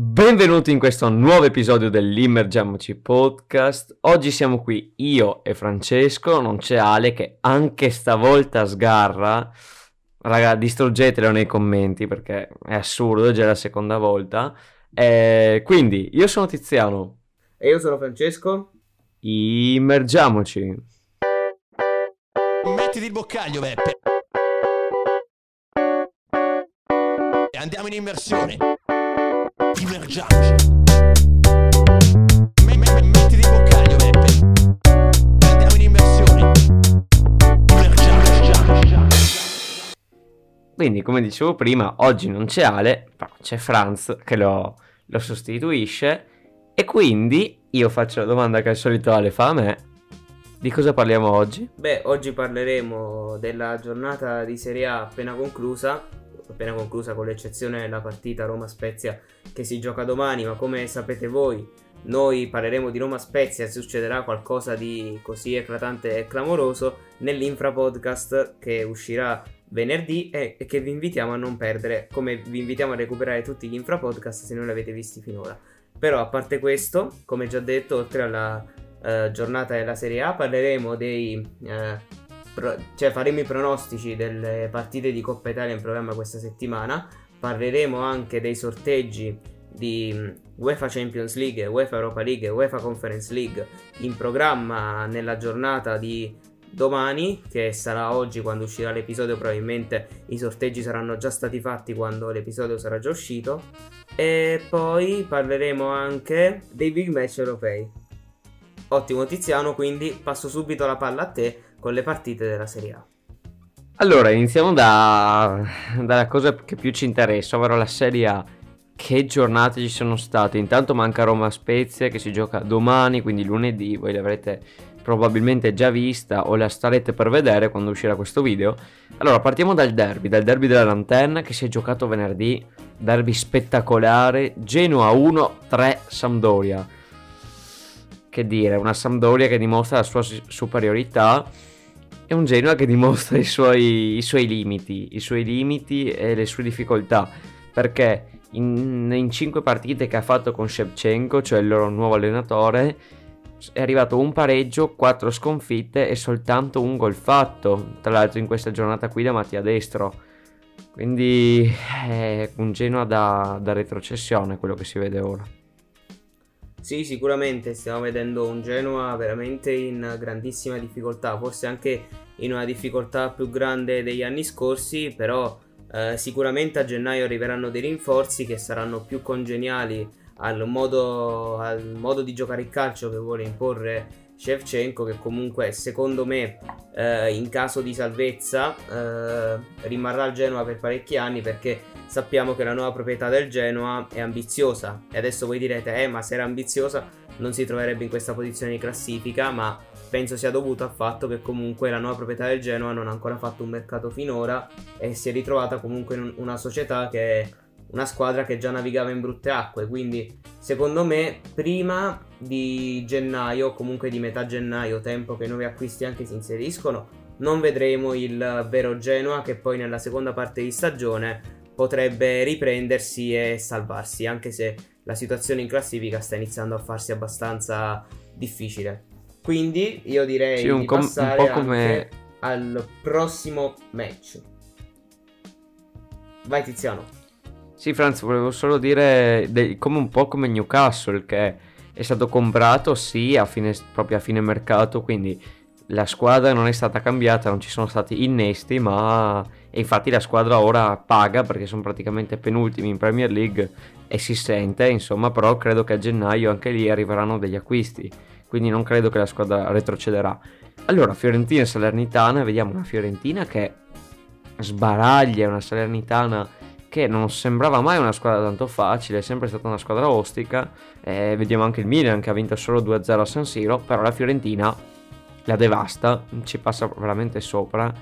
Benvenuti in questo nuovo episodio dell'Immergiamoci Podcast. Oggi siamo qui io e Francesco, non c'è Ale che anche stavolta sgarra. Raga, distruggetelo nei commenti perché è assurdo, è già la seconda volta. Eh, quindi, io sono Tiziano. E io sono Francesco. Immergiamoci. Mettiti il boccaglio, Beppe. E andiamo in immersione. Immergiamoci. Me- me- mettiti il boccaglio, Beppe. Andiamo in immersione. Immergiamoci. Quindi, come dicevo prima, oggi non c'è Ale, però c'è Franz che lo, lo sostituisce. E quindi io faccio la domanda che al solito Ale fa a me. Di cosa parliamo oggi? Beh, oggi parleremo della giornata di Serie A appena conclusa, appena conclusa con l'eccezione della partita Roma-Spezia che si gioca domani, ma come sapete voi, noi parleremo di Roma-Spezia e succederà qualcosa di così eclatante e clamoroso nell'Infra Podcast che uscirà venerdì e, che vi invitiamo a non perdere, come vi invitiamo a recuperare tutti gli Infra Podcast se non li avete visti finora. Però a parte questo, come già detto, oltre alla eh, giornata della Serie A parleremo dei eh, pro- cioè faremo i pronostici delle partite di Coppa Italia in programma questa settimana. Parleremo anche dei sorteggi di mh, UEFA Champions League, UEFA Europa League UEFA Conference League in programma nella giornata di domani che sarà oggi quando uscirà l'episodio. Probabilmente i sorteggi saranno già stati fatti quando l'episodio sarà già uscito. E poi parleremo anche dei big match europei. Ottimo Tiziano, quindi passo subito la palla a te con le partite della Serie A. Allora, iniziamo da, dalla cosa che più ci interessa, ovvero la Serie A. Che giornate ci sono state? Intanto manca Roma Spezia che si gioca domani, quindi lunedì, voi l'avrete probabilmente già vista o la starete per vedere quando uscirà questo video. Allora, partiamo dal derby, dal derby della Lanterna che si è giocato venerdì, derby spettacolare, Genoa 1, 3 Sampdoria. Che dire, una Sampdoria che dimostra la sua superiorità e un Genoa che dimostra i suoi, i suoi limiti, i suoi limiti e le sue difficoltà, perché in, in 5 partite che ha fatto con Shevchenko, cioè il loro nuovo allenatore, è arrivato un pareggio, 4 sconfitte e soltanto un gol fatto, tra l'altro in questa giornata qui da Mattia Destro. Quindi è un Genoa da, da retrocessione quello che si vede ora. Sì, sicuramente stiamo vedendo un Genoa veramente in grandissima difficoltà, forse anche in una difficoltà più grande degli anni scorsi, però eh, sicuramente a gennaio arriveranno dei rinforzi che saranno più congeniali al modo, al modo di giocare il calcio che vuole imporre Shevchenko, che comunque secondo me eh, in caso di salvezza eh, rimarrà al Genoa per parecchi anni perché sappiamo che la nuova proprietà del Genoa è ambiziosa. E adesso voi direte eh ma se era ambiziosa non si troverebbe in questa posizione di classifica ma penso sia dovuto al fatto che comunque la nuova proprietà del Genoa non ha ancora fatto un mercato finora e si è ritrovata comunque in un- una società che una squadra che già navigava in brutte acque quindi secondo me prima di gennaio comunque di metà gennaio tempo che i nuovi acquisti anche si inseriscono non vedremo il vero Genoa che poi nella seconda parte di stagione potrebbe riprendersi e salvarsi, anche se la situazione in classifica sta iniziando a farsi abbastanza difficile. Quindi io direi Sì, un di com- un passare po' come- al prossimo match. Vai Tiziano. Sì, Franz, volevo solo dire de- come un po' come Newcastle che è stato comprato sì a fine, proprio a fine mercato, quindi la squadra non è stata cambiata, non ci sono stati innesti, ma e infatti la squadra ora paga perché sono praticamente penultimi in Premier League e si sente, insomma, però credo che a gennaio anche lì arriveranno degli acquisti, quindi non credo che la squadra retrocederà. Allora, Fiorentina e Salernitana, vediamo una Fiorentina che sbaraglia, una Salernitana che non sembrava mai una squadra tanto facile, è sempre stata una squadra ostica. Eh, vediamo anche il Milan che ha vinto solo 2-0 a San Siro, però la Fiorentina la devasta, ci passa veramente sopra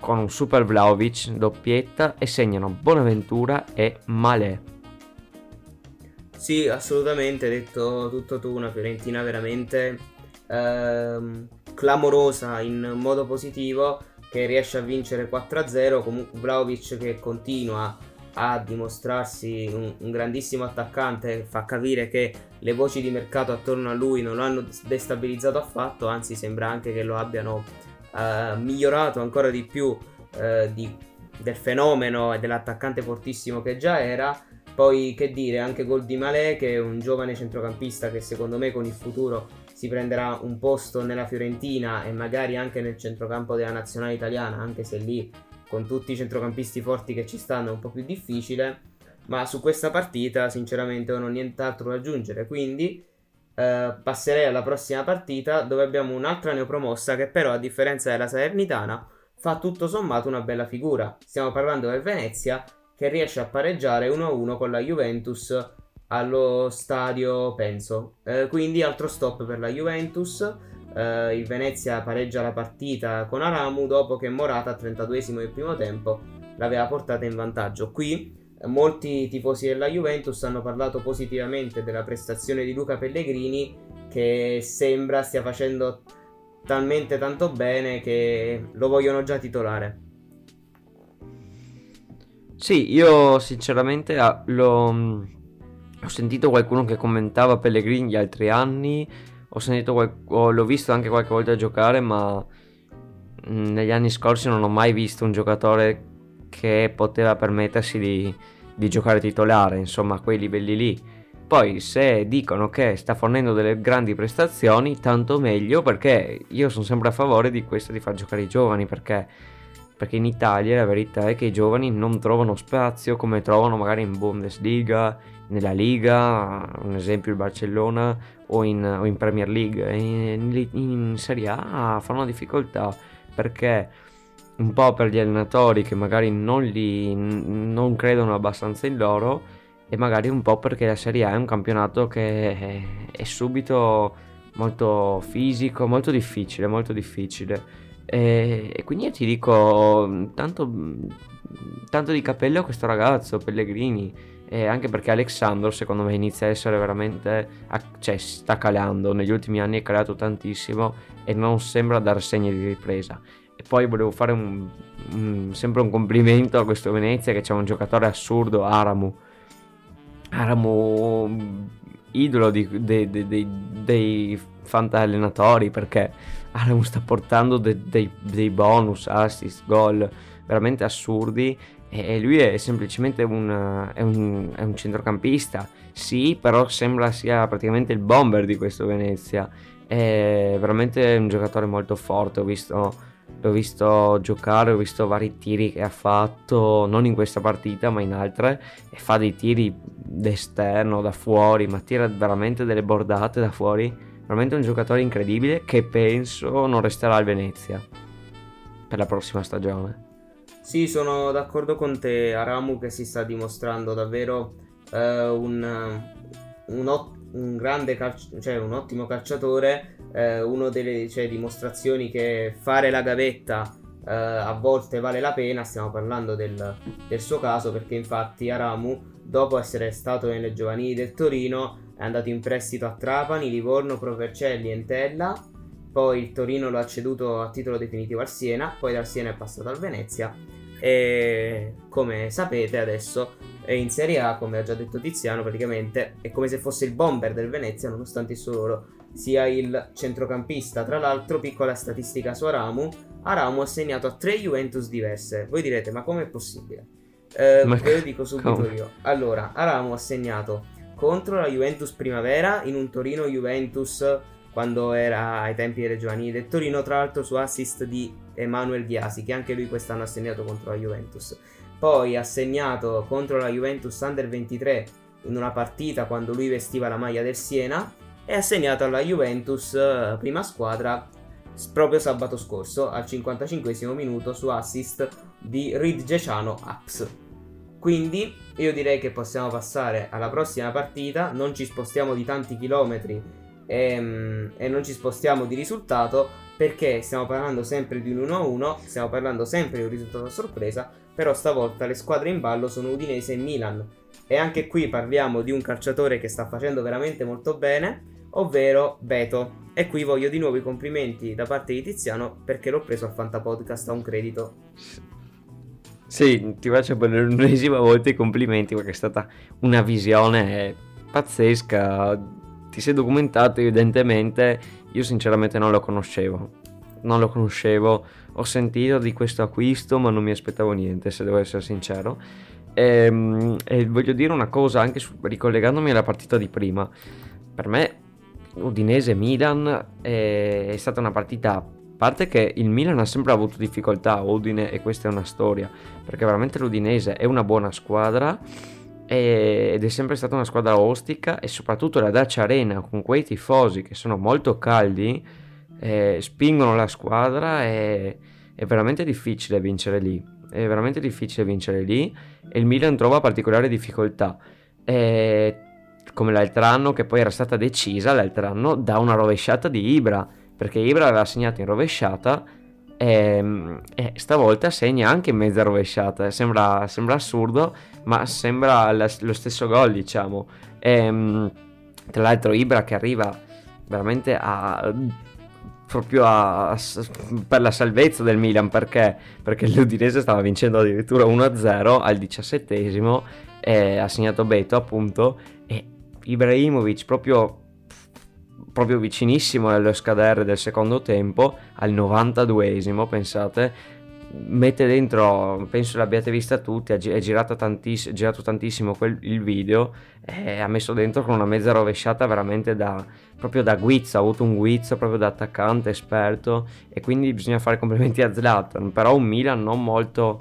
con un super Vlaovic, doppietta e segnano Bonaventura e Malè. Sì, assolutamente, hai detto tutto tu, una Fiorentina veramente ehm, clamorosa in modo positivo che riesce a vincere 4-0, comunque Vlaovic che continua a dimostrarsi un, un grandissimo attaccante, fa capire che le voci di mercato attorno a lui non lo hanno destabilizzato affatto, anzi sembra anche che lo abbiano eh, migliorato ancora di più eh, di, del fenomeno e dell'attaccante fortissimo che già era. Poi che dire, anche gol di Malé che è un giovane centrocampista che secondo me con il futuro si prenderà un posto nella Fiorentina e magari anche nel centrocampo della nazionale italiana, anche se lì con tutti i centrocampisti forti che ci stanno è un po' più difficile. Ma su questa partita sinceramente non ho nient'altro da aggiungere, quindi eh, passerei alla prossima partita dove abbiamo un'altra neopromossa che però a differenza della Salernitana fa tutto sommato una bella figura. Stiamo parlando del Venezia che riesce a pareggiare 1-1 con la Juventus allo stadio Penso. Eh, quindi altro stop per la Juventus. Eh, il Venezia pareggia la partita con Aramu dopo che Morata al 32esimo del primo tempo l'aveva portata in vantaggio. Qui molti tifosi della Juventus hanno parlato positivamente della prestazione di Luca Pellegrini che sembra stia facendo talmente tanto bene che lo vogliono già titolare. Sì, io sinceramente ah, l'ho, mm, ho sentito qualcuno che commentava Pellegrini gli altri anni, ho sentito qual- ho- l'ho visto anche qualche volta giocare, ma mm, negli anni scorsi non ho mai visto un giocatore che poteva permettersi di, di giocare titolare, insomma, a quei livelli lì. Poi se dicono che sta fornendo delle grandi prestazioni, tanto meglio perché io sono sempre a favore di questo di far giocare i giovani perché, perché in Italia la verità è che i giovani non trovano spazio come trovano magari in Bundesliga, nella Liga, un esempio il Barcellona o in, o in Premier League. In, in Serie A fanno difficoltà perché un po' per gli allenatori che magari non, li, non credono abbastanza in loro e magari un po' perché la Serie A è un campionato che è subito molto fisico, molto difficile, molto difficile. E, e quindi io ti dico tanto, tanto di cappello a questo ragazzo, Pellegrini. E anche perché Alexandro secondo me inizia a essere veramente cioè sta calando negli ultimi anni è calato tantissimo e non sembra dar segni di ripresa e poi volevo fare un, un, sempre un complimento a questo Venezia che c'è un giocatore assurdo, Aramu. Aramu, idolo di, de, de, de, dei fanta allenatori perché Aramu sta portando dei, dei bonus, assist, gol veramente assurdi e lui è semplicemente un, è un, è un, centrocampista, sì, però sembra sia praticamente il bomber di questo Venezia. È veramente un giocatore molto forte, ho visto l'ho visto giocare, ho visto vari tiri che ha fatto, non in questa partita ma in altre, e fa dei tiri d'esterno, da fuori, ma tira veramente delle bordate da fuori. Veramente un giocatore incredibile che penso non resterà al Venezia per la prossima stagione. Sì, sono d'accordo con te, Aramu che si sta dimostrando davvero eh, un, un, un grande calcio, cioè un ottimo calciatore, eh, una delle cioè, dimostrazioni che fare la gavetta eh, a volte vale la pena, stiamo parlando del, del, suo caso perché infatti Aramu dopo essere stato nelle giovanili del Torino è andato in prestito a Trapani, Livorno, Provercelli, Entella, poi il Torino lo ha ceduto a titolo definitivo al Siena, poi dal Siena è passato al Venezia e come sapete adesso è in Serie A, come ha già detto Tiziano, praticamente è come se fosse il bomber del Venezia, nonostante il suo ruolo sia il centrocampista. Tra l'altro, piccola statistica su Aramu, Aramu ha segnato a tre Juventus diverse. Voi direte, ma com'è possibile? Eh, ve lo dico subito come? io. Allora, Aramu ha segnato contro la Juventus Primavera in un Torino Juventus quando era ai tempi delle giovanili del Torino, tra l'altro su assist di Emanuel Diasi, che anche lui quest'anno ha segnato contro la Juventus. Poi ha segnato contro la Juventus Under 23 in una partita quando lui vestiva la maglia del Siena e ha segnato alla Juventus eh, prima squadra proprio sabato scorso al 55 minuto su assist di Reed Geciano Aps. Quindi io direi che possiamo passare alla prossima partita, non ci spostiamo di tanti chilometri e, ehm, e non ci spostiamo di risultato perché stiamo parlando sempre di un 1-1, stiamo parlando sempre di un risultato a sorpresa, però stavolta le squadre in ballo sono Udinese e Milan. E anche qui parliamo di un calciatore che sta facendo veramente molto bene, ovvero Beto. E qui voglio di nuovo i complimenti da parte di Tiziano perché l'ho preso al Fanta Podcast a un credito. Sì, ti faccio per l'ennesima volta i complimenti perché è stata una visione pazzesca. Ti sei documentato evidentemente, io sinceramente non lo conoscevo. Non lo conoscevo, ho sentito di questo acquisto ma non mi aspettavo niente se devo essere sincero. E, ehm, e voglio dire una cosa anche su, ricollegandomi alla partita di prima. Per me Udinese-Milan è, è stata una partita parte che il Milan ha sempre avuto difficoltà a Udine e questa è una storia, perché veramente l'Udinese è una buona squadra ed è sempre stata una squadra ostica e soprattutto la Dacia Arena con quei tifosi che sono molto caldi eh, spingono la squadra e è veramente difficile vincere lì. È veramente difficile vincere lì e il Milan trova particolare difficoltà. E come l'altro anno, che poi era stata decisa l'altro anno da una rovesciata di Ibra perché Ibra aveva segnato in rovesciata e, ehm, e, stavolta segna anche in mezza rovesciata. Sembra, sembra assurdo, ma sembra la, lo stesso gol, diciamo. E, ehm, tra l'altro, Ibra che arriva veramente a proprio a, a, per la salvezza del Milan perché? perché l'Udinese stava vincendo addirittura 1-0 al diciassettesimo e ha segnato Beto appunto e Ibrahimovic proprio proprio vicinissimo allo scadere del secondo tempo, al 92esimo, pensate, mette dentro, penso l'abbiate vista tutti, è girato, tantiss- girato tantissimo quel, il video e ha messo dentro con una mezza rovesciata veramente da, proprio da guizzo, ha avuto un guizzo proprio da attaccante esperto e quindi bisogna fare complimenti a Zlatan, però un Milan non molto,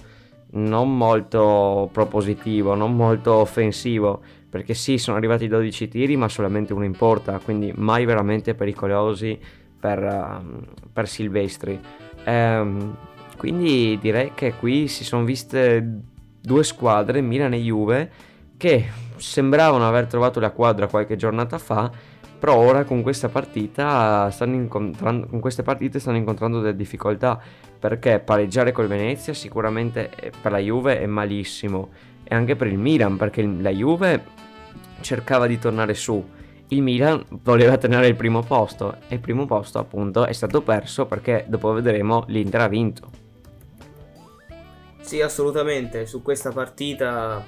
non molto propositivo, non molto offensivo, perché sì, sono arrivati 12 tiri, ma solamente uno in porta, quindi mai veramente pericolosi per, uh, per Silvestri. Um, quindi direi che qui si sono viste due squadre, Milan e Juve, che sembravano aver trovato la quadra qualche giornata fa, però ora con questa partita con queste partite stanno incontrando delle difficoltà, perché pareggiare col Venezia sicuramente eh, per la Juve è malissimo e anche per il Milan perché la Juve cercava di tornare su. Il Milan voleva tenere il primo posto e il primo posto appunto è stato perso perché dopo vedremo l'Inter ha vinto. Sì, assolutamente, su questa partita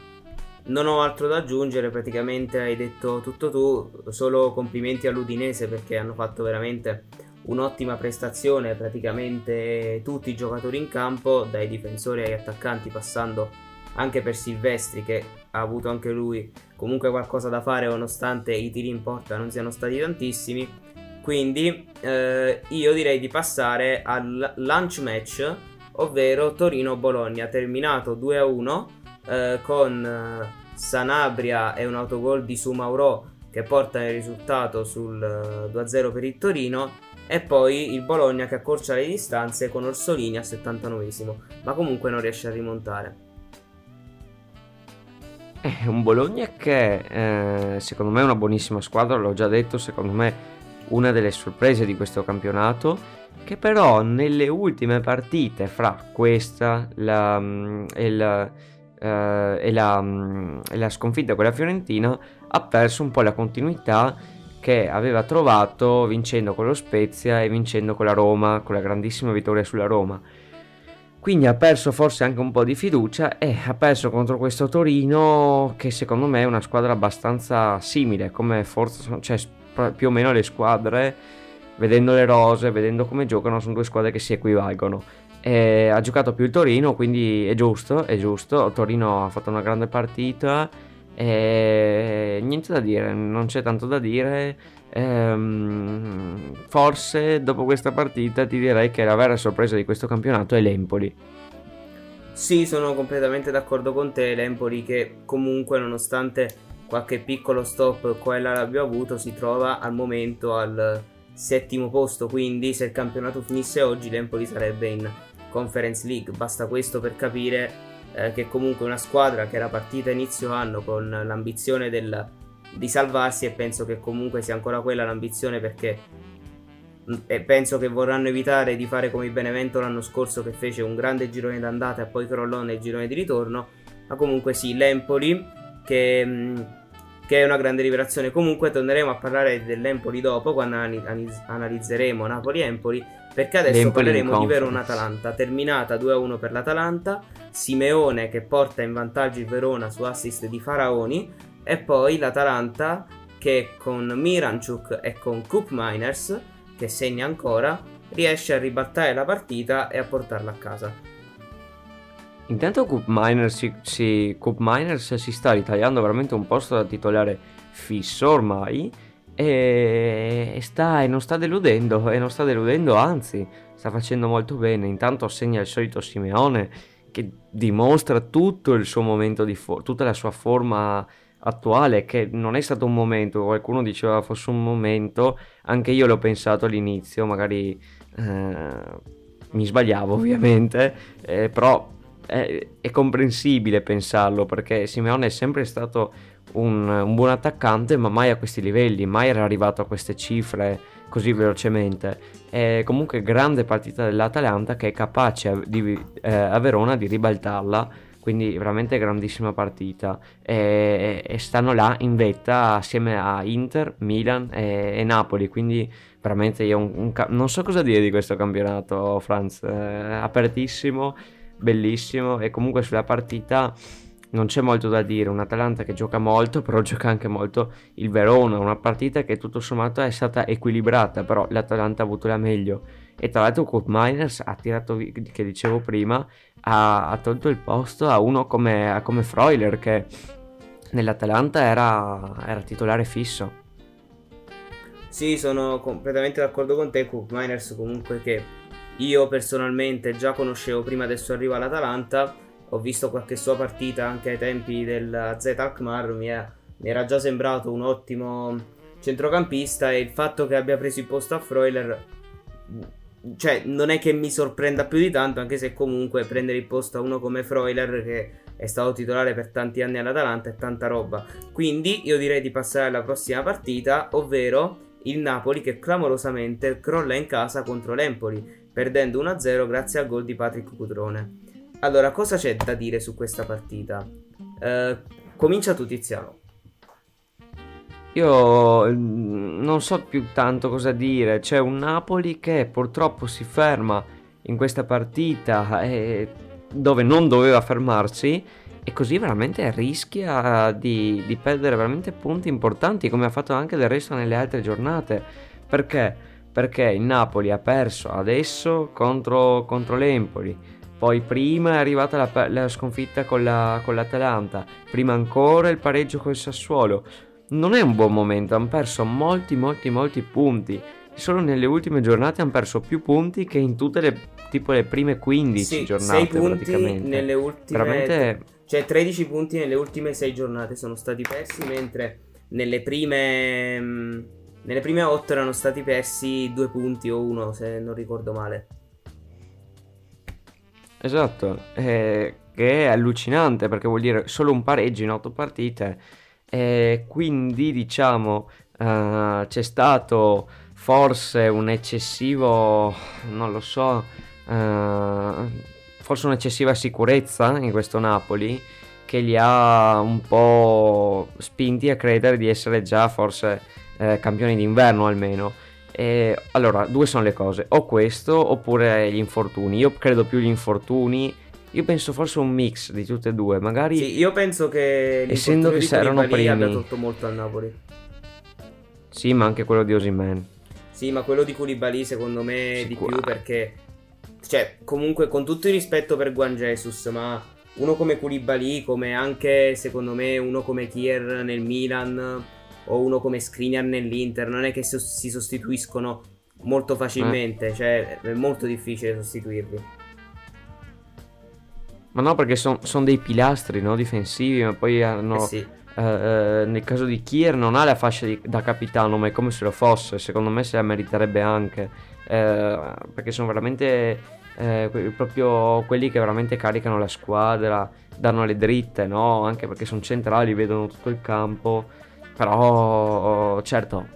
non ho altro da aggiungere, praticamente hai detto tutto tu, solo complimenti all'Udinese perché hanno fatto veramente un'ottima prestazione, praticamente tutti i giocatori in campo, dai difensori ai attaccanti, passando anche per Silvestri che ha avuto anche lui comunque qualcosa da fare nonostante i tiri in porta non siano stati tantissimi. Quindi eh, io direi di passare al lunch match, ovvero Torino-Bologna, terminato 2-1 eh, con eh, Sanabria e un autogol di Sumauro che porta il risultato sul 2-0 eh, per il Torino e poi il Bologna che accorcia le distanze con Orsolini al 79esimo, ma comunque non riesce a rimontare. È un Bologna che eh, secondo me è una buonissima squadra, l'ho già detto, secondo me una delle sorprese di questo campionato, che però nelle ultime partite fra questa la, mm, e, la, eh, e, la, mm, e la sconfitta con la Fiorentina ha perso un po' la continuità che aveva trovato vincendo con lo Spezia e vincendo con la Roma, con la grandissima vittoria sulla Roma. Quindi ha perso forse anche un po' di fiducia e ha perso contro questo Torino che secondo me è una squadra abbastanza simile, come forse cioè, più o meno le squadre, vedendo le rose, vedendo come giocano, sono due squadre che si equivalgono. E ha giocato più il Torino, quindi è giusto, è giusto. Torino ha fatto una grande partita e niente da dire, non c'è tanto da dire. Ehm, forse dopo questa partita ti direi che la vera sorpresa di questo campionato è l'Empoli. Sì, sono completamente d'accordo con te. L'Empoli che comunque nonostante qualche piccolo stop qua e là l'abbia avuto si trova al momento al settimo posto. Quindi se il campionato finisse oggi l'Empoli sarebbe in Conference League. Basta questo per capire eh, che comunque una squadra che era partita inizio anno con l'ambizione del di salvarsi e penso che comunque sia ancora quella l'ambizione perché mm, e penso che vorranno evitare di fare come il Benevento l'anno scorso che fece un grande girone d'andata e poi crollò nel girone di ritorno ma comunque sì l'Empoli che, mm, che, è una grande rivelazione. Comunque torneremo a parlare dell'Empoli dopo quando analizzeremo Napoli-Empoli perché adesso L'Empoli parleremo di conference. Verona-Atalanta, terminata 2-1 per l'Atalanta, Simeone che porta in vantaggio il Verona su assist di Faraoni e poi l'Atalanta che con Miranchuk e con Coop Miners, che segna ancora, riesce a ribaltare la partita e a portarla a casa. Intanto Coop Miners si, si- Coop Miners si sta ritagliando veramente un posto da titolare fisso ormai e sta, e non sta deludendo, e non sta deludendo, anzi sta facendo molto bene. Intanto segna il solito Simeone che dimostra tutto il suo momento di forma, tutta la sua forma attuale, che non è stato un momento, qualcuno diceva fosse un momento, anche io l'ho pensato all'inizio, magari eh, mi sbagliavo ovviamente, eh, però è, è comprensibile pensarlo perché Simeone è sempre stato un, un buon attaccante, ma mai a questi livelli, mai era arrivato a queste cifre così velocemente. È comunque grande partita dell'Atalanta che è capace di, eh, a Verona di ribaltarla. Quindi veramente grandissima partita e, e stanno là in vetta assieme a Inter, Milan e, e Napoli. Quindi veramente io un- un non so cosa dire di questo campionato, Franz. eh, apertissimo, bellissimo e comunque sulla partita non c'è molto da dire, un Atalanta che gioca molto, però gioca anche molto il Verona, una partita che tutto sommato è stata equilibrata, però l'Atalanta ha avuto la meglio. E tra l'altro Coop Miners ha tirato, che dicevo prima, ha, ha tolto il posto a uno come, come Freuler che nell'Atalanta era, era titolare fisso. Sì, sono completamente d'accordo con te, Coop Miners comunque che io personalmente già conoscevo prima del suo arrivo all'Atalanta, ho visto qualche sua partita anche ai tempi del Z Alkmaar, mi, mi era già sembrato un ottimo centrocampista e il fatto che abbia preso il posto a Freuler, cioè non è che mi sorprenda più di tanto, anche se comunque prendere il posto a uno come Freuler che è stato titolare per tanti anni all'Atalanta è tanta roba. Quindi io direi di passare alla prossima partita, ovvero il Napoli che clamorosamente crolla in casa contro l'Empoli, perdendo 1-0 grazie al gol di Patrick Cutrone. Allora, cosa c'è da dire su questa partita? Eh, comincia tu Tiziano. Io mm, non so più tanto cosa dire, c'è un Napoli che purtroppo si ferma in questa partita eh, dove non doveva fermarsi e così veramente rischia di, di perdere veramente punti importanti come ha fatto anche del resto nelle altre giornate. Perché? Perché il Napoli ha perso adesso contro, contro l'Empoli, poi prima è arrivata la, la sconfitta con, la- con l'Atalanta, prima ancora il pareggio col Sassuolo non è un buon momento, hanno perso molti molti molti punti. Solo nelle ultime giornate hanno perso più punti che in tutte le tipo le prime 15 Sì, giornate 6 punti praticamente. nelle ultime Veramente Cioè 13 punti nelle ultime 6 giornate sono stati persi, mentre nelle prime mm, nelle prime 8 erano stati persi 2 punti o 1, se non ricordo male. esatto, eh, che è allucinante perché vuol dire solo un pareggio in 8 partite e quindi diciamo eh, c'è stato forse un eccessivo, non lo so, eh, forse un'eccessiva sicurezza in questo Napoli che li ha un po' spinti a credere di essere già forse eh, campioni d'inverno almeno. E, allora, due sono le cose, o questo oppure gli infortuni. Io credo più gli infortuni. Io penso forse un mix di tutte e due, magari Sì, io penso che Essendo che di erano Koulibaly abbia primi. tolto molto al Napoli. sì, ma anche quello di Osimen. Sì, ma quello di Koulibaly secondo me di Sicura- più perché cioè, comunque con tutto il rispetto per Juan Jesus, ma uno come Koulibaly, come anche secondo me uno come Kier nel Milan o uno come Skriniar nell'Inter, non è che so- si sostituiscono molto facilmente, cioè è molto difficile sostituirli. Ma no, perché sono dei pilastri no, difensivi, ma poi hanno... Eh sì. eh, eh, nel caso di Kier non ha la fascia di- da capitano, ma è come se lo fosse. Secondo me se la meriterebbe anche. eh, perché sono veramente eh, que- proprio quelli che veramente caricano la squadra, danno le dritte, no? Anche perché sono centrali, vedono tutto il campo. Però, certo,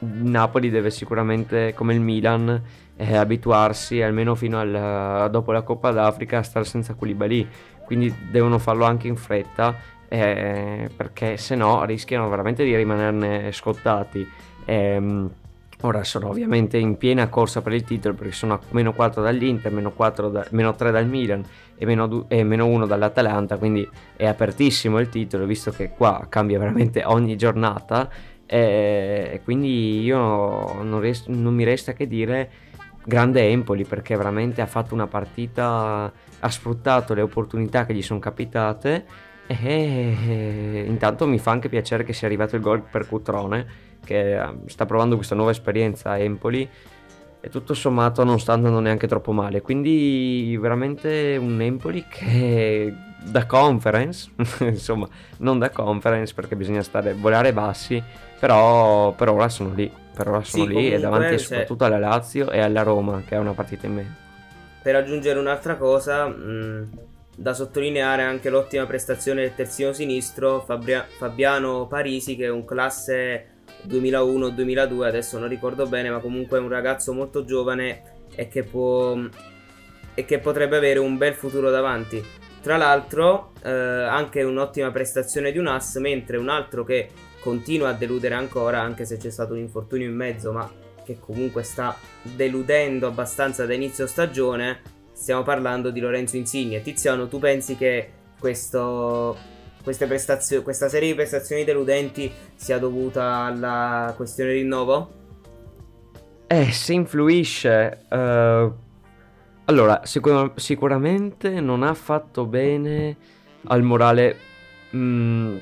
Napoli deve sicuramente, come il Milan, eh, abituarsi almeno fino al, dopo la Coppa d'Africa a stare senza Koulibaly. Quindi devono farlo anche in fretta eh, perché se no rischiano veramente di rimanerne scottati. Ehm, Ora sono ovviamente in piena corsa per il titolo perché sono a meno 4 dall'Inter, meno, 4 da, meno 3 dal Milan e meno, du- e meno 1 dall'Atalanta, quindi è apertissimo il titolo visto che qua cambia veramente ogni giornata e quindi io non, res- non mi resta che dire grande Empoli perché veramente ha fatto una partita, ha sfruttato le opportunità che gli sono capitate e intanto mi fa anche piacere che sia arrivato il gol per Cutrone che eh, sta provando questa nuova esperienza a Empoli e tutto sommato non sta andando neanche troppo male. Quindi veramente un Empoli che da conference, insomma, non da conference perché bisogna stare volare bassi, però per ora sono lì, per ora sono Sì, lì e davanti se- soprattutto alla Lazio e alla Roma che ha una partita in meno. Per aggiungere un'altra cosa, mh, da sottolineare anche l'ottima prestazione del terzino sinistro Fabria- Fabiano Parisi, che è un classe 2001-2002, adesso non ricordo bene, ma comunque è un ragazzo molto giovane e che, può, e che potrebbe avere un bel futuro davanti. Tra l'altro, eh, anche un'ottima prestazione di un ass, mentre un altro che continua a deludere ancora, anche se c'è stato un infortunio in mezzo, ma che comunque sta deludendo abbastanza da inizio stagione. Stiamo parlando di Lorenzo Insigne. Tiziano, tu pensi che questo, prestazio- questa serie di prestazioni deludenti sia dovuta alla questione rinnovo? Eh, se influisce... eh, allora, sicur- sicuramente non ha fatto bene al morale... mm,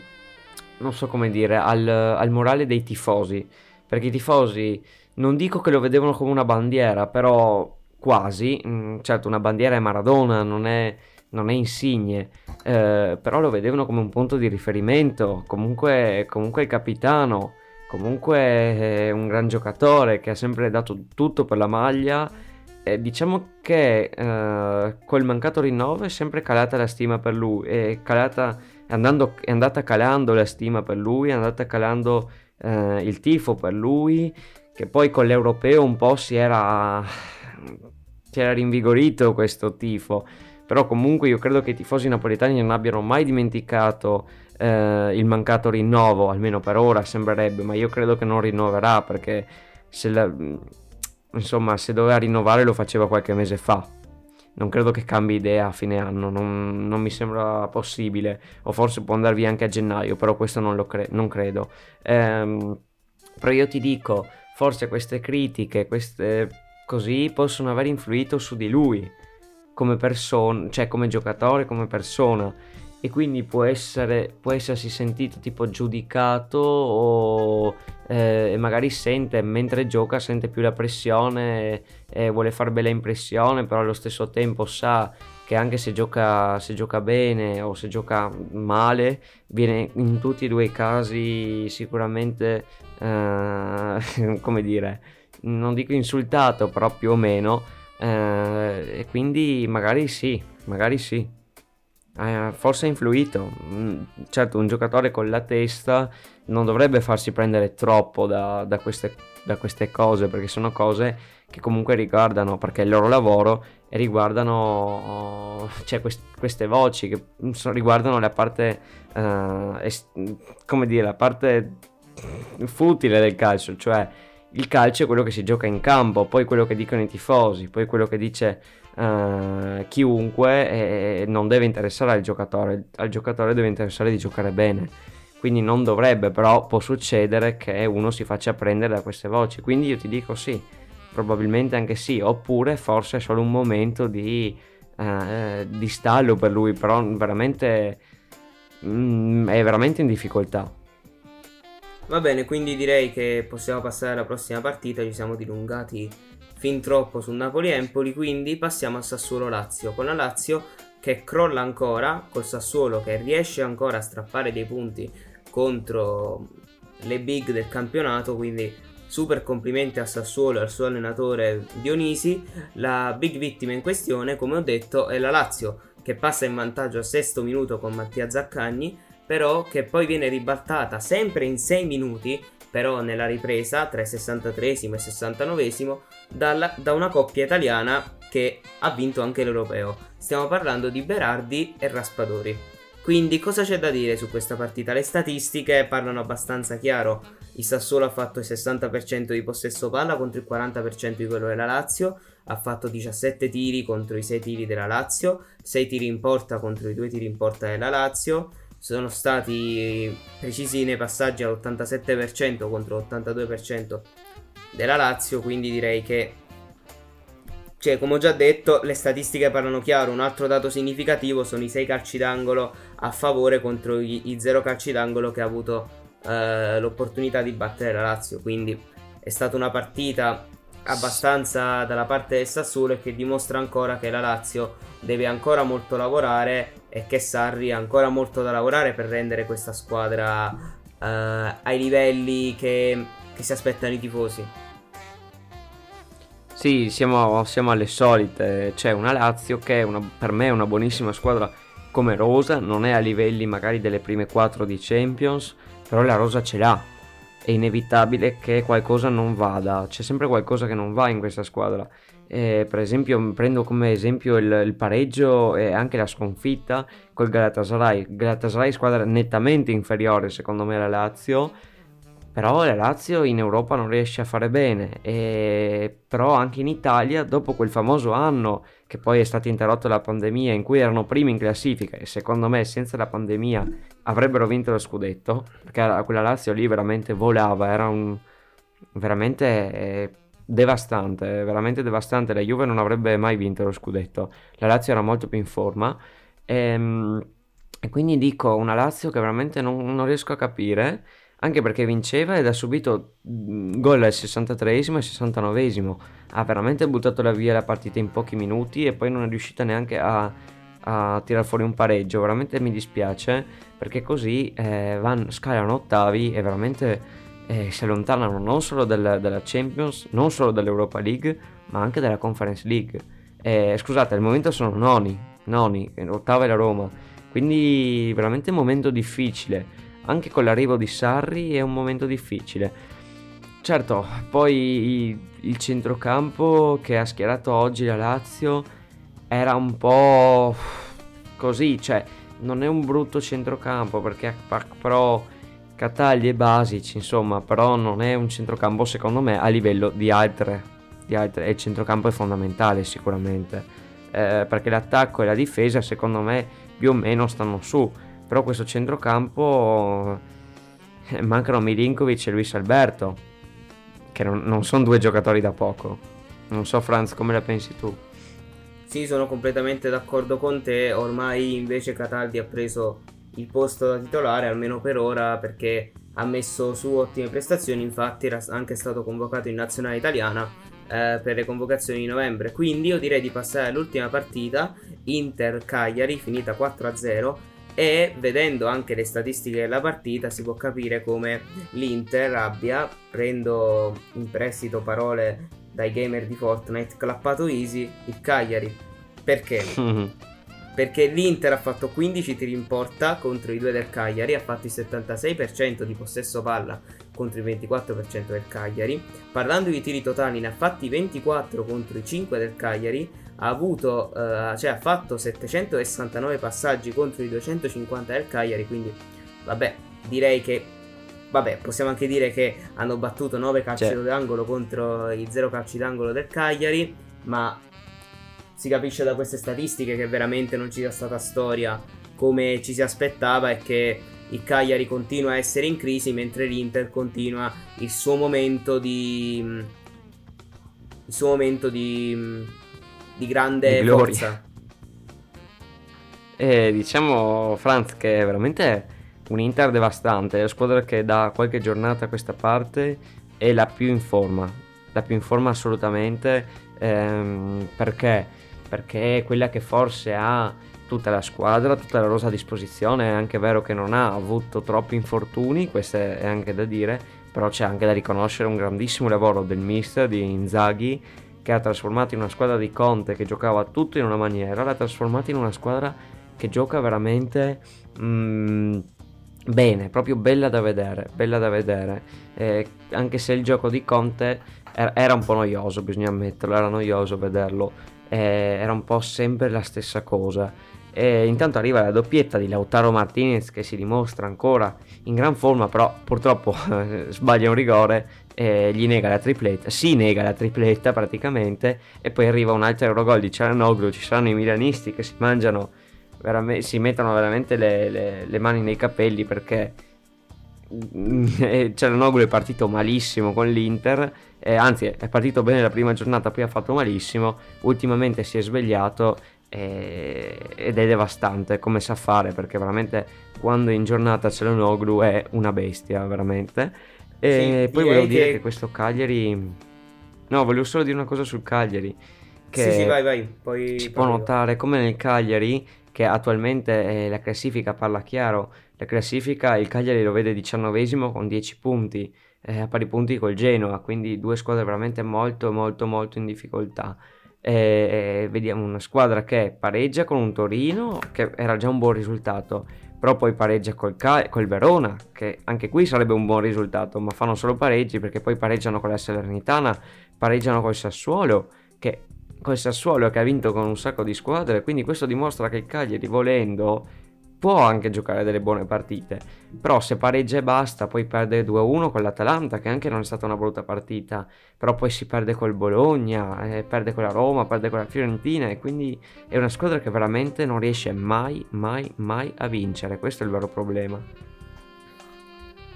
non so come dire, al, al morale dei tifosi. Perché i tifosi non dico che lo vedevano come una bandiera, però quasi. mm, certo, una bandiera è Maradona, non è, non è Insigne. eh, però lo vedevano come un punto di riferimento. Comunque, comunque il capitano comunque è un gran giocatore che ha sempre dato tutto per la maglia. E diciamo che eh, col mancato rinnovo è sempre calata la stima per lui, è, calata, andando- è andata calando la stima per lui, è andata calando eh, il tifo per lui, che poi con l'europeo un po' si era, si era rinvigorito questo tifo. Però comunque io credo che i tifosi napoletani non abbiano mai dimenticato eh, il mancato rinnovo, almeno per ora sembrerebbe, ma io credo che non rinnoverà perché se, la- insomma, se doveva rinnovare lo faceva qualche mese fa. Non credo che cambi idea a fine anno, non, non mi sembra possibile, o forse può andare via anche a gennaio, però questo non cre- non credo. Ehm, però io ti dico, forse queste critiche, queste così possono aver influito su di lui come persona, cioè come giocatore, come persona e quindi può, essere, può essersi sentito tipo giudicato o eh, e magari sente mentre gioca sente più la pressione e, vuole fare bella impressione però allo stesso tempo sa che anche se gioca, se gioca bene o se gioca male viene in tutti e due i casi sicuramente eh, come dire non dico insultato però più o meno eh, e quindi magari sì magari sì eh, forse ha influito. Mm, certo, un giocatore con la testa non dovrebbe farsi prendere troppo da, da queste, da queste cose, perché sono cose che comunque riguardano, perché è il loro lavoro e riguardano cioè, quest- queste voci che so- riguardano la parte, eh, es- come dire, la parte futile del calcio, cioè il calcio è quello che si gioca in campo, poi quello che dicono i tifosi, poi quello che dice eh, chiunque e non deve interessare al giocatore, al giocatore deve interessare di giocare bene. Quindi non dovrebbe, però può succedere che uno si faccia prendere da queste voci. Quindi io ti dico sì, probabilmente anche sì, oppure forse è solo un momento di, eh, di stallo per lui, però veramente mm, è veramente in difficoltà. Va bene, quindi direi che possiamo passare alla prossima partita. Ci siamo dilungati fin troppo sul Napoli-Empoli, quindi passiamo al Sassuolo-Lazio. Con la Lazio che crolla ancora, col Sassuolo che riesce ancora a strappare dei punti contro le big del campionato, quindi super complimenti a Sassuolo e al suo allenatore Dionisi. La big vittima in questione, come ho detto, è la Lazio, che passa in vantaggio al sesto minuto con Mattia Zaccagni, però che poi viene ribaltata sempre in 6 minuti, però nella ripresa tra il 63 e il 69 dalla- da una coppia italiana che ha vinto anche l'europeo. Stiamo parlando di Berardi e Raspadori. Quindi cosa c'è da dire su questa partita? Le statistiche parlano abbastanza chiaro. Il Sassuolo ha fatto il 60% di possesso palla contro il 40% di quello della Lazio, ha fatto 17 tiri contro i 6 tiri della Lazio, 6 tiri in porta contro i 2 tiri in porta della Lazio, sono stati precisi nei passaggi all'87% contro l'82% della Lazio, quindi direi che cioè, come ho già detto, le statistiche parlano chiaro. Un altro dato significativo sono i 6 calci d'angolo a favore contro i 0 calci d'angolo che ha avuto eh, l'opportunità di battere la Lazio. Quindi è stata una partita abbastanza dalla parte del Sassuolo e che dimostra ancora che la Lazio deve ancora molto lavorare e che Sarri ha ancora molto da lavorare per rendere questa squadra eh, ai livelli che, che si aspettano i tifosi. Sì, siamo, siamo alle solite. C'è una Lazio che è una, per me è una buonissima squadra come Rosa, non è a livelli magari delle prime 4 di Champions, però la Rosa ce l'ha. È inevitabile che qualcosa non vada, c'è sempre qualcosa che non va in questa squadra. Eh, per esempio, prendo come esempio il, il, pareggio e anche la sconfitta col Galatasaray. Galatasaray squadra nettamente inferiore secondo me alla Lazio però la Lazio in Europa non riesce a fare bene, e... però anche in Italia, dopo quel famoso anno che poi è stato interrotto dalla pandemia, in cui erano primi in classifica e secondo me senza la pandemia avrebbero vinto lo scudetto, perché quella Lazio lì veramente volava, era un... veramente eh, devastante, veramente devastante, la Juve non avrebbe mai vinto lo scudetto, la Lazio era molto più in forma. E, ehm, e quindi dico, una Lazio che veramente non, non riesco a capire anche perché vinceva ed ha subito mm, gol al 63esimo e 69esimo. Ha veramente buttato via la partita in pochi minuti e poi non è riuscita neanche a, a tirare fuori un pareggio. Veramente mi dispiace perché così eh, van, scalano ottavi e veramente eh, si allontanano non solo del, della Champions, non solo dell'Europa League, ma anche della Conference League. Eh, scusate, al momento sono noni, noni, ottava è la Roma. Quindi veramente un momento difficile anche con l'arrivo di Sarri è un momento difficile. Certo, poi il centrocampo che ha schierato oggi la Lazio era un po' così, cioè non è un brutto centrocampo perché però Cataglie basici, insomma, però non è un centrocampo secondo me a livello di altre, di altre. e il centrocampo è fondamentale sicuramente, eh, perché l'attacco e la difesa secondo me più o meno stanno su però questo centrocampo eh, mancano Milinkovic e Luis Alberto, che non, non sono due giocatori da poco. Non so Franz come la pensi tu. Sì, sono completamente d'accordo con te. Ormai invece Cataldi ha preso il posto da titolare, almeno per ora, perché ha messo su ottime prestazioni. Infatti, era anche stato convocato in nazionale italiana eh, per le convocazioni di novembre. Quindi, io direi di passare all'ultima partita, Inter-Cagliari, finita 4-0 e vedendo anche le statistiche della partita si può capire come l'Inter abbia, prendo in prestito parole dai gamer di Fortnite, clappato easy il Cagliari. Perché? Perché l'Inter ha fatto 15 tiri in porta contro i due del Cagliari, ha fatto il 76% di possesso palla contro il 24% del Cagliari. Parlando di tiri totali, ne ha fatti 24 contro i 5 del Cagliari ha avuto, eh, cioè ha fatto 769 passaggi contro i 250 del Cagliari, quindi vabbè, direi che vabbè, possiamo anche dire che hanno battuto 9 calci cioè. d'angolo contro i 0 calci d'angolo del Cagliari, ma si capisce da queste statistiche che veramente non ci sia stata storia come ci si aspettava e che il Cagliari continua a essere in crisi mentre l'Inter continua il suo momento di il suo momento di di grande di forza. E diciamo, Franz, che è veramente un Inter devastante. La squadra che da qualche giornata a questa parte è la più in forma. La più in forma assolutamente. Ehm, perché? Perché è quella che forse ha tutta la squadra, tutta la rosa a disposizione. È anche vero che non ha avuto troppi infortuni, questo è anche da dire. Però c'è anche da riconoscere un grandissimo lavoro del mister di Inzaghi che ha trasformato in una squadra di Conte che giocava tutto in una maniera, l'ha trasformata in una squadra che gioca veramente mm, bene, proprio bella da vedere, bella da vedere. Eh, anche se il gioco di Conte era, era, un po' noioso, bisogna ammetterlo, era noioso vederlo, eh, era un po' sempre la stessa cosa. E intanto arriva la doppietta di Lautaro Martinez che si dimostra ancora in gran forma, però purtroppo sbaglia un rigore e gli nega la tripletta, si nega la tripletta praticamente e poi arriva un altro Eurogol di Cialanoglu, ci saranno i milanisti che si mangiano, si mettono veramente le, le, le mani nei capelli perché Cialanoglu è partito malissimo con l'Inter, eh, anzi è partito bene la prima giornata, poi ha fatto malissimo, ultimamente si è svegliato eh, ed è devastante come sa fare perché veramente quando in giornata Cialanoglu è una bestia veramente. E sì, poi volevo dire che... che questo Cagliari... No, volevo solo dire una cosa sul Cagliari. Che sì, sì, vai, vai. Poi si può notare come nel Cagliari, che attualmente eh, la classifica parla chiaro, la classifica il Cagliari lo vede diciannovesimo con 10 punti, eh, a pari punti col Genoa, quindi due squadre veramente molto molto molto in difficoltà. E, vediamo una squadra che pareggia con un Torino, che era già un buon risultato, però poi pareggia col, Ca- col Verona, che anche qui sarebbe un buon risultato, ma fanno solo pareggi perché poi pareggiano con la Salernitana, pareggiano col Sassuolo, che col Sassuolo che ha vinto con un sacco di squadre, quindi questo dimostra che il Cagliari volendo può anche giocare delle buone partite, però se pareggia e basta, poi perde 2-1 con l'Atalanta, che anche non è stata una brutta partita, però poi si perde col Bologna, eh, perde con la Roma, perde con la Fiorentina e quindi è una squadra che veramente non riesce mai, mai, mai a vincere, questo è il vero problema.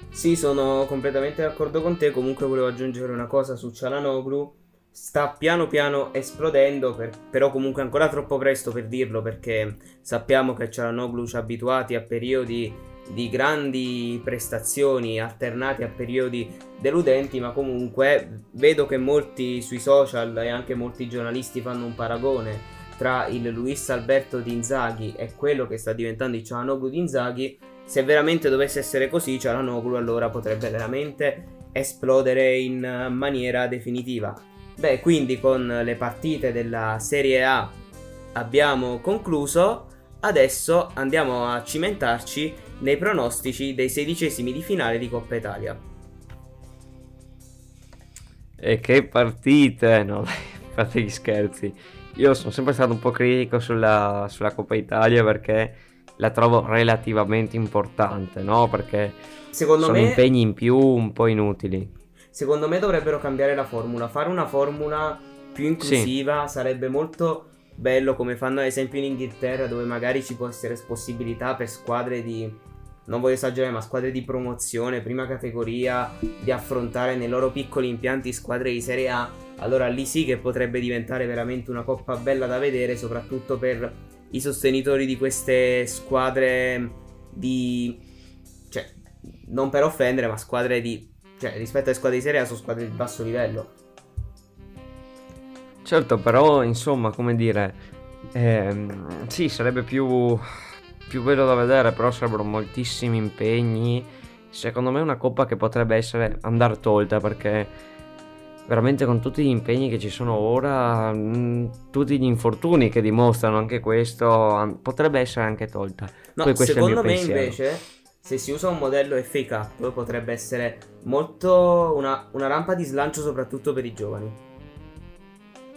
Sì, sono completamente d'accordo con te, comunque volevo aggiungere una cosa su Cialanoglu sta piano piano esplodendo, per, però comunque ancora troppo presto per dirlo perché sappiamo che Cialanoglu ci ha abituati a periodi di grandi prestazioni alternati a periodi deludenti, ma comunque vedo che molti sui social e anche molti giornalisti fanno un paragone tra il Luis Alberto di Inzaghi e quello che sta diventando il Cialanoglu di Inzaghi. Se veramente dovesse essere così, Cialanoglu allora potrebbe veramente esplodere in maniera definitiva. Beh, quindi con le partite della Serie A abbiamo concluso. Adesso andiamo a cimentarci nei pronostici dei sedicesimi di finale di Coppa Italia. E che partite! No, fate gli scherzi. Io sono sempre stato un po' critico sulla, sulla Coppa Italia perché la trovo relativamente importante, no? Perché Secondo sono me... impegni in più un po' inutili. Secondo me dovrebbero cambiare la formula, fare una formula più inclusiva sì. sarebbe molto bello come fanno ad esempio in Inghilterra dove magari ci può essere possibilità per squadre di non voglio esagerare, ma squadre di promozione, prima categoria, di affrontare nei loro piccoli impianti squadre di Serie A, allora lì sì che potrebbe diventare veramente una coppa bella da vedere, soprattutto per i sostenitori di queste squadre di... cioè, non per offendere, ma squadre di cioè, rispetto alle squadre di Serie A sono squadre di basso livello. Certo, però, insomma, come dire, ehm, sì, sarebbe più, più bello da vedere, però sarebbero moltissimi impegni. Secondo me è una coppa che potrebbe essere andare tolta perché veramente con tutti gli impegni che ci sono ora, mh, mm, tutti gli infortuni che dimostrano anche questo, potrebbe essere anche tolta. No, Poi secondo me pensiero. invece se si usa un modello FA Cup potrebbe essere molto una, una rampa di slancio soprattutto per i giovani.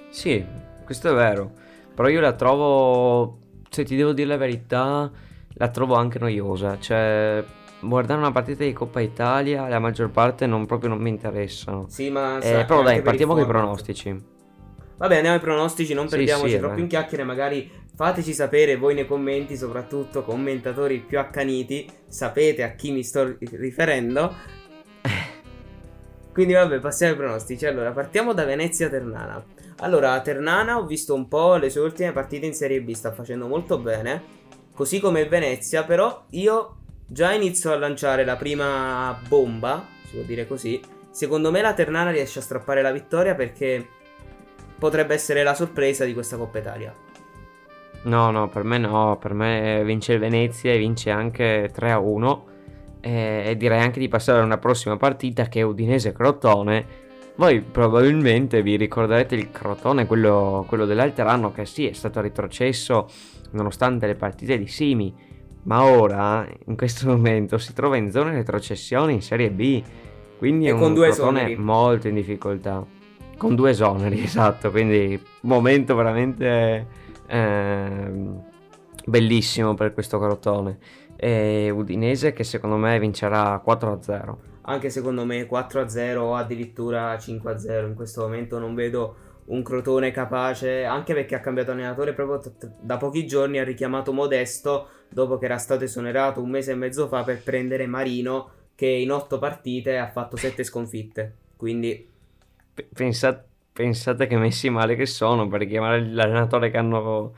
Sì, questo è vero. Però io la trovo, se ti devo dire la verità, la trovo anche noiosa. Cioè, guardare una partita di Coppa Italia, la maggior parte non, proprio non mi interessano. Sì, ma... Eh, però dai, partiamo con i pronostici. Vabbè, andiamo ai pronostici, non perdiamoci sì, sì, troppo in chiacchiere, magari Fateci sapere voi nei commenti, soprattutto commentatori più accaniti, sapete a chi mi sto riferendo. Quindi vabbè, passiamo ai pronostici. Allora, partiamo da Venezia-Ternana. Allora, Ternana ho visto un po' le sue ultime partite in Serie B, sta facendo molto bene, così come Venezia, però io già inizio a lanciare la prima bomba, si può dire così. Secondo me la Ternana riesce a strappare la vittoria perché potrebbe essere la sorpresa di questa Coppa Italia. No, no, per me no, per me vince il Venezia e vince anche 3 a 1 e, direi anche di passare a una prossima partita che è Udinese-Crotone. Voi probabilmente vi ricorderete il Crotone, quello, quello dell'altro anno che sì è stato retrocesso nonostante le partite di Simi, ma ora in questo momento si trova in zona retrocessione in Serie B, quindi e è un Crotone esoneri. molto in difficoltà. Con due esoneri, esatto, quindi momento veramente Ehm, bellissimo per questo Crotone. E Udinese che secondo me vincerà 4-0. Anche secondo me 4-0 o addirittura 5-0 in questo momento non vedo un Crotone capace, anche perché ha cambiato allenatore proprio t- da pochi giorni, ha richiamato Modesto dopo che era stato esonerato un mese e mezzo fa per prendere Marino che in otto partite ha fatto sette sconfitte. Quindi pensate, pensate che messi male che sono per chiamare l'allenatore che hanno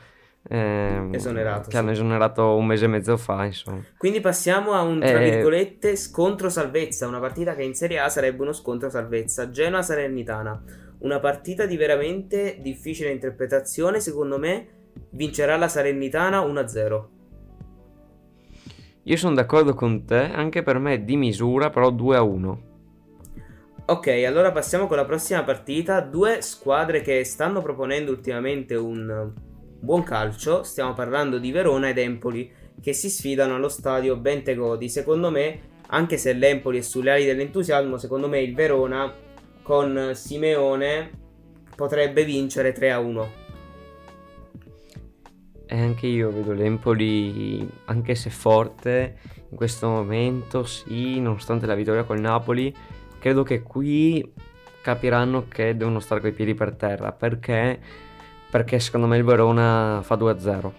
ehm, Esonerato, che sì. hanno esonerato un mese e mezzo fa, insomma. Quindi passiamo a un tra Eh. virgolette scontro salvezza, una partita che in Serie A sarebbe uno scontro salvezza. Genoa Salernitana, una partita di veramente difficile interpretazione, secondo me vincerà la Salernitana 1-0. Io sono d'accordo con te, anche per me è di misura, però 2 a 1. Ok, allora passiamo con la prossima partita, due squadre che stanno proponendo ultimamente un buon calcio, stiamo parlando di Verona ed Empoli che si sfidano allo stadio Bentegodi. Secondo me, anche se l'Empoli è sulle ali dell'entusiasmo, secondo me il Verona con Simeone potrebbe vincere 3 a 1. E anche io vedo l'Empoli, anche se forte, in questo momento, sì, nonostante la vittoria col Napoli, credo che qui capiranno che devono stare coi piedi per terra. Perché? Perché secondo me il Verona fa 2 a 0.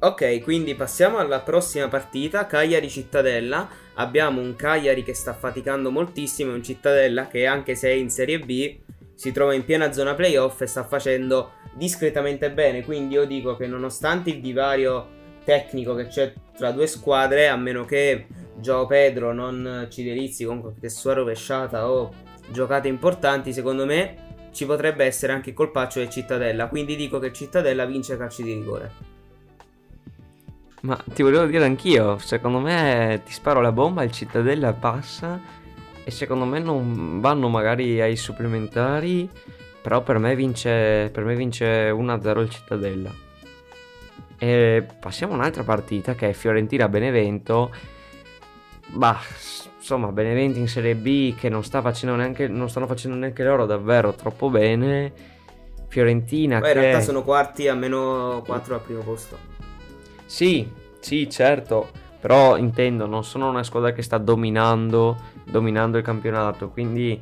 Ok, quindi passiamo alla prossima partita, Cagliari Cittadella. Abbiamo un Cagliari che sta faticando moltissimo e un Cittadella che anche se è in Serie B si trova in piena zona playoff e sta facendo discretamente bene. Quindi io dico che nonostante il divario tecnico che c'è tra due squadre, a meno che Gio Pedro non ci delizi con qualche sua rovesciata o giocate importanti, secondo me ci potrebbe essere anche il colpaccio del Cittadella. Quindi dico che Cittadella vince calci di rigore. Ma ti volevo dire anch'io, secondo me ti sparo la bomba, il Cittadella passa e secondo me non vanno magari ai supplementari, però per me vince, per me vince 1-0 il Cittadella. E passiamo a un'altra partita che è Fiorentina-Benevento. Bah, insomma, Benevento in Serie B che non, sta facendo neanche, non stanno facendo neanche loro davvero troppo bene. Fiorentina in che... realtà sono quarti a meno 4 al primo posto. Sì, sì, certo, però intendo, non sono una squadra che sta dominando, dominando il campionato, quindi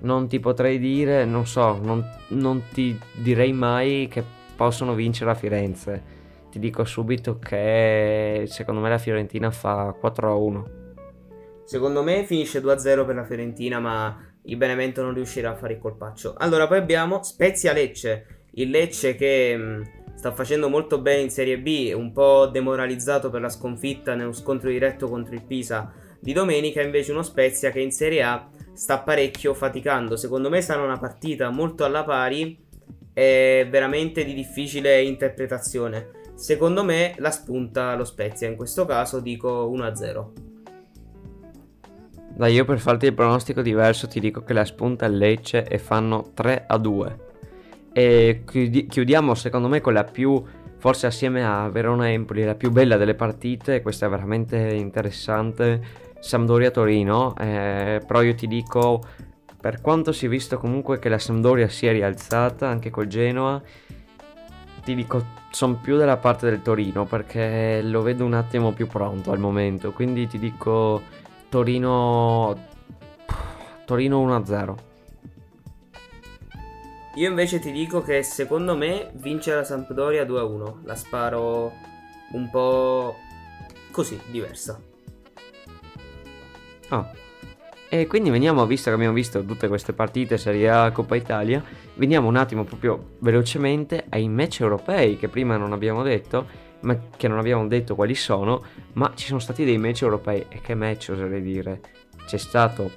non ti potrei dire, non so, non, non ti direi mai che possono vincere a Firenze. Ti dico subito che secondo me la Fiorentina fa 4 a 1. Secondo me finisce 2-0 per la Fiorentina, ma il Benevento non riuscirà a fare il colpaccio. Allora, poi abbiamo Spezia Lecce. Il Lecce che mh, sta facendo molto bene in Serie B, un po' demoralizzato per la sconfitta nello scontro diretto contro il Pisa di domenica, invece uno Spezia che in Serie A sta parecchio faticando. Secondo me sarà una partita molto alla pari e veramente di difficile interpretazione. Secondo me la spunta lo Spezia, in questo caso dico 1-0. Dai, io per farti il pronostico diverso ti dico che la spunta il Lecce e fanno 3 a 2. E chiudi- chiudiamo secondo me con la più, forse assieme a Verona Empoli, la più bella delle partite, questa è veramente interessante, Sampdoria-Torino, eh, però io ti dico, per quanto si è visto comunque che la Sampdoria si è rialzata anche col Genoa, ti dico, sono più dalla parte del Torino perché lo vedo un attimo più pronto al momento, quindi ti dico Torino Torino 1-0. Io invece ti dico che secondo me vince la Sampdoria 2-1. La sparo un po' così, diversa. Ah. E quindi veniamo, visto che abbiamo visto tutte queste partite, Serie A, Coppa Italia, veniamo un attimo proprio velocemente ai match europei che prima non abbiamo detto, ma che non abbiamo detto quali sono, ma ci sono stati dei match europei. E che match oserei dire? C'è stato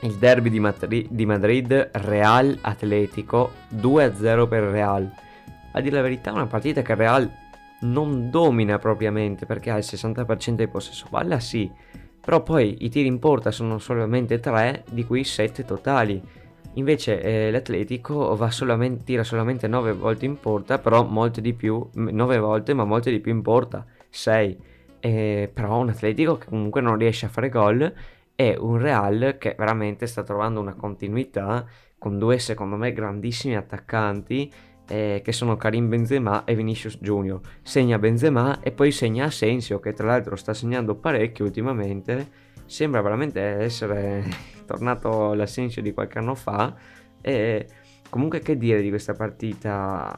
il derby di, Matri- di Madrid, Real Atletico 2-0 per Real. A dire la verità, una partita che Real non domina propriamente perché ha il 60% di possesso palla, sì, però poi i tiri in porta sono solamente 3, di cui 7 totali. Invece eh, l'Atletico solamente, tira solamente 9 volte in porta, però molte di più, 9 volte, ma molte di più in porta, 6. Eh, però un Atletico che comunque non riesce a fare gol e un Real che veramente sta trovando una continuità con due secondo me grandissimi attaccanti eh, che sono Karim Benzema e Vinicius Junior. Segna Benzema e poi segna Asensio, che tra l'altro sta segnando parecchio ultimamente. Sembra veramente essere tornato l'Asensio di qualche anno fa. E comunque, che dire di questa partita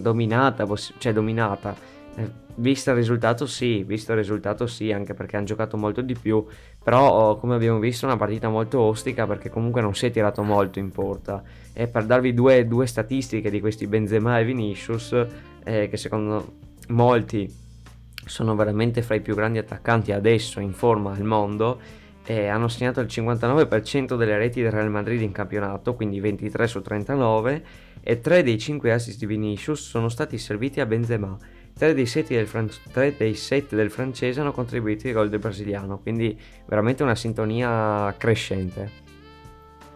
dominata, cioè dominata eh, Vista il risultato sì, visto il risultato sì, anche perché hanno giocato molto di più, però oh, come abbiamo visto è una partita molto ostica perché comunque non si è tirato molto in porta. E per darvi due, due statistiche di questi Benzema e Vinicius, eh, che secondo molti sono veramente fra i più grandi attaccanti adesso in forma al mondo, eh, hanno segnato il 59% delle reti del Real Madrid in campionato, quindi 23 su 39, e 3 dei 5 assist di Vinicius sono stati serviti a Benzema. 3 dei, del Fran- 3 dei 7 del francese hanno contribuito ai gol del brasiliano, quindi veramente una sintonia crescente.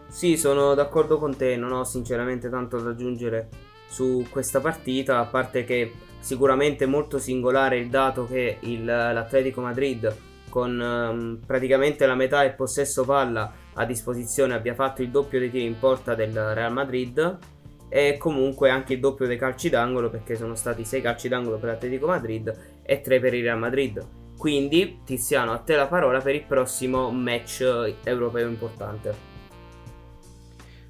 Sì, sono d'accordo con te, non ho sinceramente tanto da aggiungere su questa partita, a parte che sicuramente molto singolare il dato che il, l'Atletico Madrid con um, praticamente la metà del possesso palla a disposizione abbia fatto il doppio dei tiri in porta del Real Madrid e comunque anche il doppio dei calci d'angolo perché sono stati 6 calci d'angolo per l'Atletico Madrid e 3 per il Real Madrid. Quindi Tiziano a te la parola per il prossimo match europeo importante.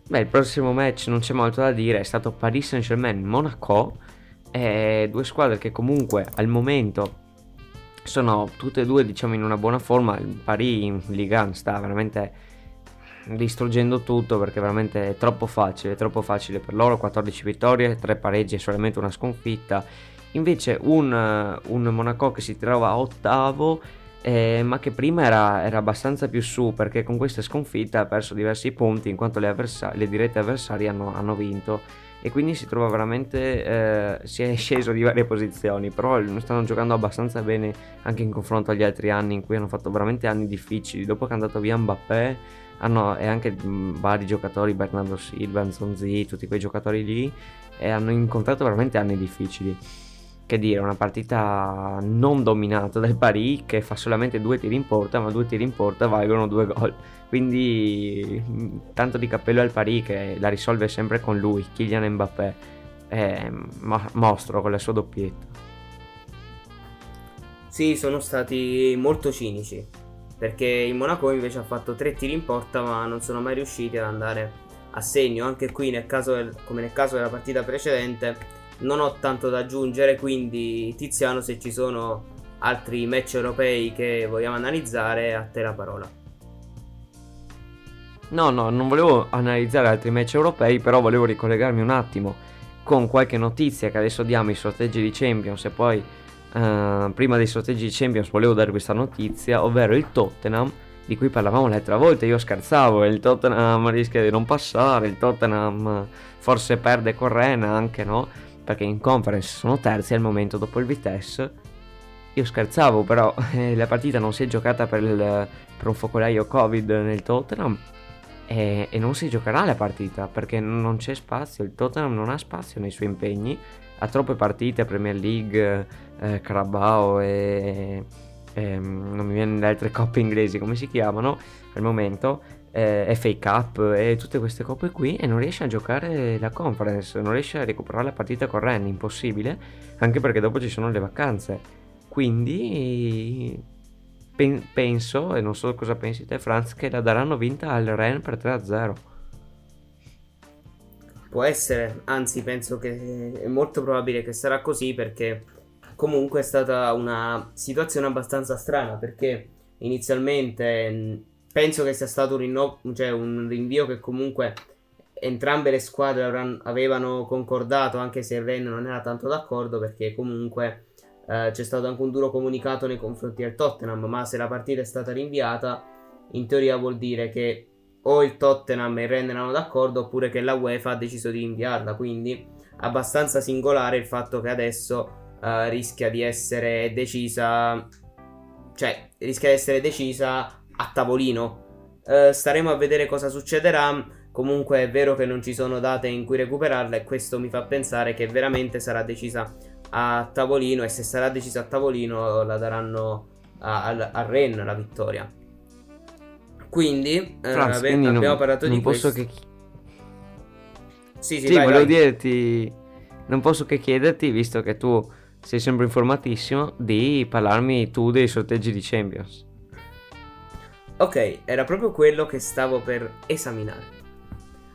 Beh, il prossimo match non c'è molto da dire, è stato Paris Saint-Germain-Monaco, due squadre che comunque al momento sono tutte e due diciamo in una buona forma, il Paris in Ligue 1 sta veramente distruggendo tutto perché veramente è troppo facile, è troppo facile per loro, 14 vittorie, 3 pareggi e solamente una sconfitta. Invece un, un Monaco che si trova ottavo, eh, ma che prima era, era, abbastanza più su perché con questa sconfitta ha perso diversi punti in quanto le, avversa- le dirette avversarie hanno, hanno, vinto e quindi si trova veramente, eh, si è sceso di varie posizioni, però stanno giocando abbastanza bene anche in confronto agli altri anni in cui hanno fatto veramente anni difficili. Dopo che è andato via Mbappé hanno, e anche vari giocatori, Bernardo Silva, Nzonzi, tutti quei giocatori lì, e hanno incontrato veramente anni difficili. Che dire, una partita non dominata dal Paris che fa solamente due tiri in porta, ma due tiri in porta valgono due gol. Quindi tanto di cappello al Paris che la risolve sempre con lui, Kylian Mbappé, è mostro con la sua doppietta. Sì, sono stati molto cinici perché il Monaco invece ha fatto tre tiri in porta ma non sono mai riusciti ad andare a segno anche qui nel del, come nel caso della partita precedente non ho tanto da aggiungere quindi Tiziano se ci sono altri match europei che vogliamo analizzare a te la parola no no non volevo analizzare altri match europei però volevo ricollegarmi un attimo con qualche notizia che adesso diamo i sorteggi di Champions e poi uh, prima dei sorteggi di Champions volevo dare questa notizia, ovvero il Tottenham di cui parlavamo l'altra volta, io scherzavo, il Tottenham rischia di non passare, il Tottenham forse perde con Ren anche, no? Perché in conference sono terzi al momento dopo il Vitesse. Io scherzavo, però eh, la partita non si è giocata per, il, per un focolaio Covid nel Tottenham e, e, non si giocherà la partita perché non c'è spazio, il Tottenham non ha spazio nei suoi impegni, ha troppe partite, Premier League, eh, Carabao e, e, non mi viene le altre coppe inglesi come si chiamano al momento eh, FA Cup e tutte queste coppe qui e non riesce a giocare la conference non riesce a recuperare la partita con Ren impossibile anche perché dopo ci sono le vacanze. Quindi pen- penso e non so cosa pensi te Franz che la daranno vinta al Ren per 3-0 può essere anzi penso che è molto probabile che sarà così perché comunque è stata una situazione abbastanza strana perché inizialmente penso che sia stato un, rinnovo, cioè un rinvio che comunque entrambe le squadre avevano concordato anche se il Ren non era tanto d'accordo perché comunque eh, c'è stato anche un duro comunicato nei confronti del Tottenham ma se la partita è stata rinviata in teoria vuol dire che o il Tottenham e il Ren erano d'accordo oppure che la UEFA ha deciso di rinviarla. Quindi abbastanza singolare il fatto che adesso uh, rischia di essere decisa, cioè rischia di essere decisa a tavolino. Uh, staremo a vedere cosa succederà. Comunque è vero che non ci sono date in cui recuperarla e questo mi fa pensare che veramente sarà decisa a tavolino e se sarà decisa a tavolino la daranno a, a, a Ren la vittoria. Quindi, Franz, uh, quindi abbiamo non, parlato non di posso questo. Che... Sì, sì, sì vai, volevo vai. dirti non posso che chiederti, visto che tu sei sempre informatissimo, di parlarmi tu dei sorteggi di Champions. Ok, era proprio quello che stavo per esaminare.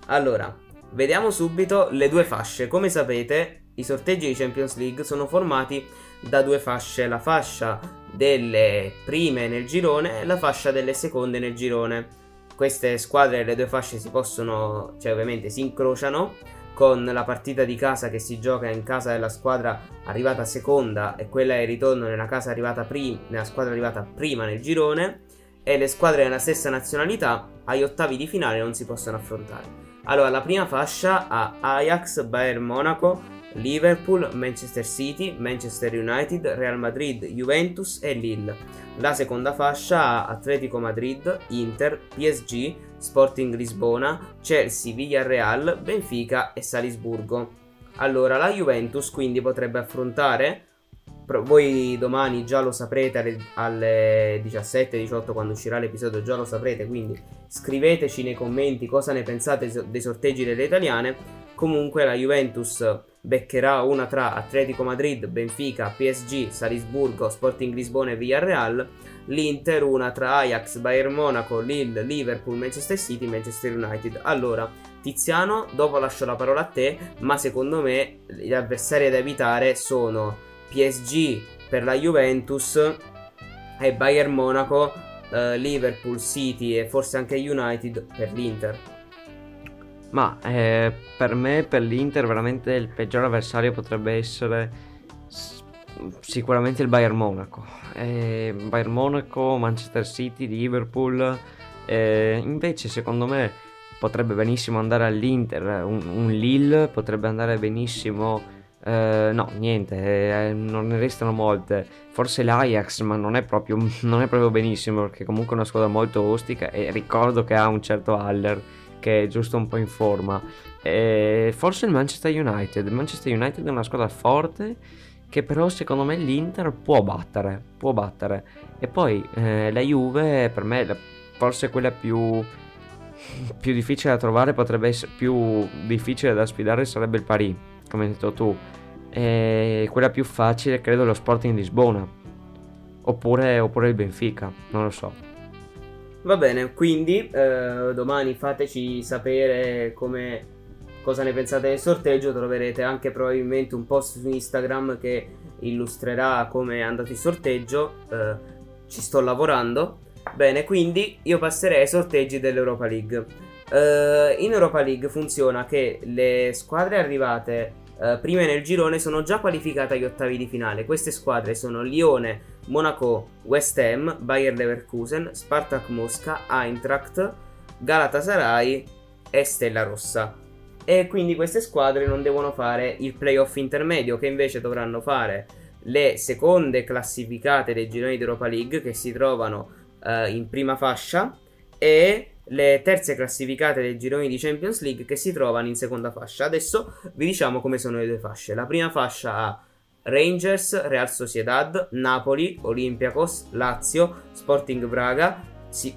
Allora, vediamo subito le due fasce. Come sapete, i sorteggi di Champions League sono formati da due fasce, la fascia delle prime nel girone e la fascia delle seconde nel girone. Queste squadre delle due fasce si possono, cioè ovviamente si incrociano con la partita di casa che si gioca in casa della squadra arrivata seconda e quella in ritorno nella, casa arrivata prim- nella squadra arrivata prima nel girone e le squadre della stessa nazionalità agli ottavi di finale non si possono affrontare. Allora, la prima fascia ha Ajax, Bayern Monaco, Liverpool, Manchester City, Manchester United, Real Madrid, Juventus e Lille. La seconda fascia ha Atletico Madrid, Inter, PSG, Sporting Lisbona, Chelsea, Villarreal, Benfica e Salisburgo. Allora, la Juventus quindi potrebbe affrontare voi domani già lo saprete alle, alle 17-18 quando uscirà l'episodio, già lo saprete, quindi scriveteci nei commenti cosa ne pensate dei sorteggi delle italiane. Comunque la Juventus beccherà una tra Atletico Madrid, Benfica, PSG, Salisburgo, Sporting Lisbona e Villarreal. L'Inter una tra Ajax, Bayern Monaco, Lille, Liverpool, Manchester City, Manchester United. Allora, Tiziano, dopo lascio la parola a te, ma secondo me gli avversari da evitare sono PSG per la Juventus e Bayern Monaco, eh, Liverpool, City e forse anche United per l'Inter. Ma eh, per me, per l'Inter, veramente il peggior avversario potrebbe essere sicuramente il Bayern Monaco. Eh, Bayern Monaco, Manchester City, Liverpool. Eh, invece, secondo me, potrebbe benissimo andare all'Inter. Un, un Lille potrebbe andare benissimo. Eh, no, niente, eh, non ne restano molte. Forse l'Ajax, ma non è, proprio, non è proprio benissimo perché comunque è una squadra molto ostica e ricordo che ha un certo Haller che è giusto un po' in forma. E forse il Manchester United. Il Manchester United è una squadra forte che però secondo me l'Inter può battere, può battere. E poi eh, la Juve per me la- forse quella più più difficile da trovare potrebbe essere più difficile da sfidare sarebbe il Paris, come hai detto tu. E quella più facile credo lo Sporting Lisbona. Oppure, oppure il Benfica, non lo so. Va bene, quindi eh, domani fateci sapere come, cosa ne pensate del sorteggio. Troverete anche probabilmente un post su Instagram che illustrerà come è andato il sorteggio. Eh, ci sto lavorando. Bene, quindi io passerei ai sorteggi dell'Europa League. Eh, in Europa League funziona che le squadre arrivate eh, prime nel girone sono già qualificate agli ottavi di finale. Queste squadre sono Lione, Monaco, West Ham, Bayer Leverkusen, Spartak Mosca, Eintracht, Galatasaray e Stella Rossa. E quindi queste squadre non devono fare il playoff intermedio, che invece dovranno fare le seconde classificate dei gironi di Europa League che si trovano eh, in prima fascia e le terze classificate dei gironi di Champions League che si trovano in seconda fascia. Adesso vi diciamo come sono le due fasce. La prima fascia ha Rangers, Real Sociedad, Napoli, Olympiacos, Lazio, Sporting Braga,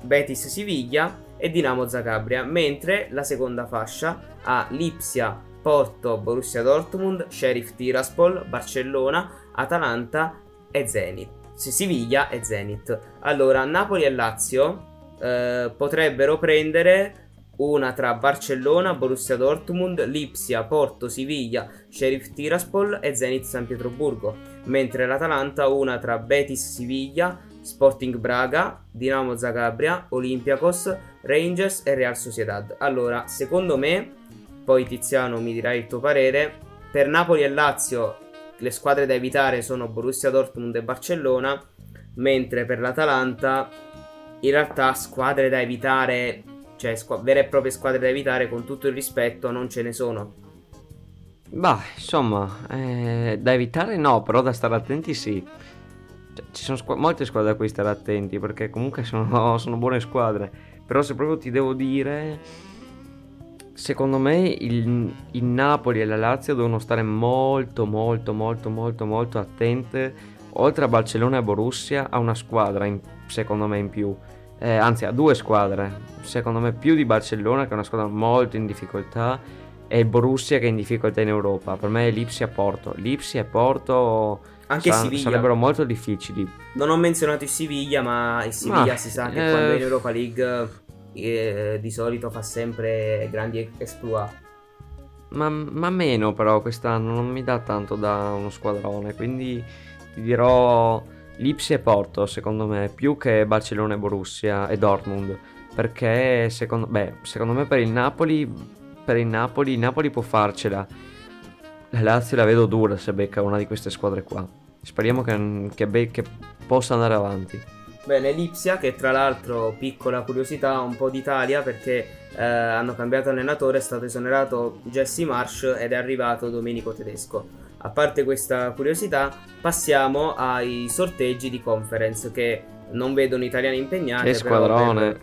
Betis Siviglia e Dinamo Zagabria, mentre la seconda fascia ha Lipsia, Porto, Borussia Dortmund, Sheriff Tiraspol, Barcellona, Atalanta e Zenit. Siviglia e Zenit. Allora, Napoli e Lazio eh, potrebbero prendere una tra Barcellona, Borussia Dortmund, Lipsia, Porto, Siviglia, Sheriff Tiraspol e Zenit San Pietroburgo, mentre l'Atalanta una tra Betis Siviglia, Sporting Braga, Dinamo Zagabria, Olympiacos, Rangers e Real Sociedad. Allora, secondo me, poi Tiziano mi dirai il tuo parere, per Napoli e Lazio le squadre da evitare sono Borussia Dortmund e Barcellona, mentre per l'Atalanta in realtà squadre da evitare, cioè squa- vere e proprie squadre da evitare con tutto il rispetto non ce ne sono. Bah, insomma, eh, da evitare no, però da stare attenti sì. Cioè, ci sono squa- molte squadre a cui stare attenti perché comunque sono, sono buone squadre. Però se proprio ti devo dire, secondo me il, il Napoli e la Lazio devono stare molto, molto, molto, molto, molto attente. Oltre a Barcellona e Borussia, a una squadra, in- secondo me, in più. Eh, anzi, a due squadre. Secondo me più di Barcellona, che è una squadra molto in difficoltà e Borussia che è in difficoltà in Europa. Per me è Lipsia e Porto. Lipsia e Porto Anche sa- Siviglia. sarebbero molto difficili. Non ho menzionato il Siviglia, ma il Siviglia Ma, si sa che eh, quando è in Europa League eh, di solito fa sempre grandi exploit. Ma, ma meno però quest'anno non mi dà tanto da uno squadrone, quindi ti dirò Lipsia e Porto secondo me, più che Barcellona e Borussia e Dortmund, perché secondo, beh, secondo me per il Napoli, per il Napoli, il Napoli può farcela. La Lazio la vedo dura se becca una di queste squadre qua. Speriamo che, che, be- che possa andare avanti. Bene, Lipsia, che tra l'altro, piccola curiosità, un po' d'Italia perché eh, hanno cambiato allenatore, è stato esonerato Jesse Marsh ed è arrivato Domenico Tedesco. A parte questa curiosità, passiamo ai sorteggi di conference che non vedono italiani impegnati. Che squadrone! Per,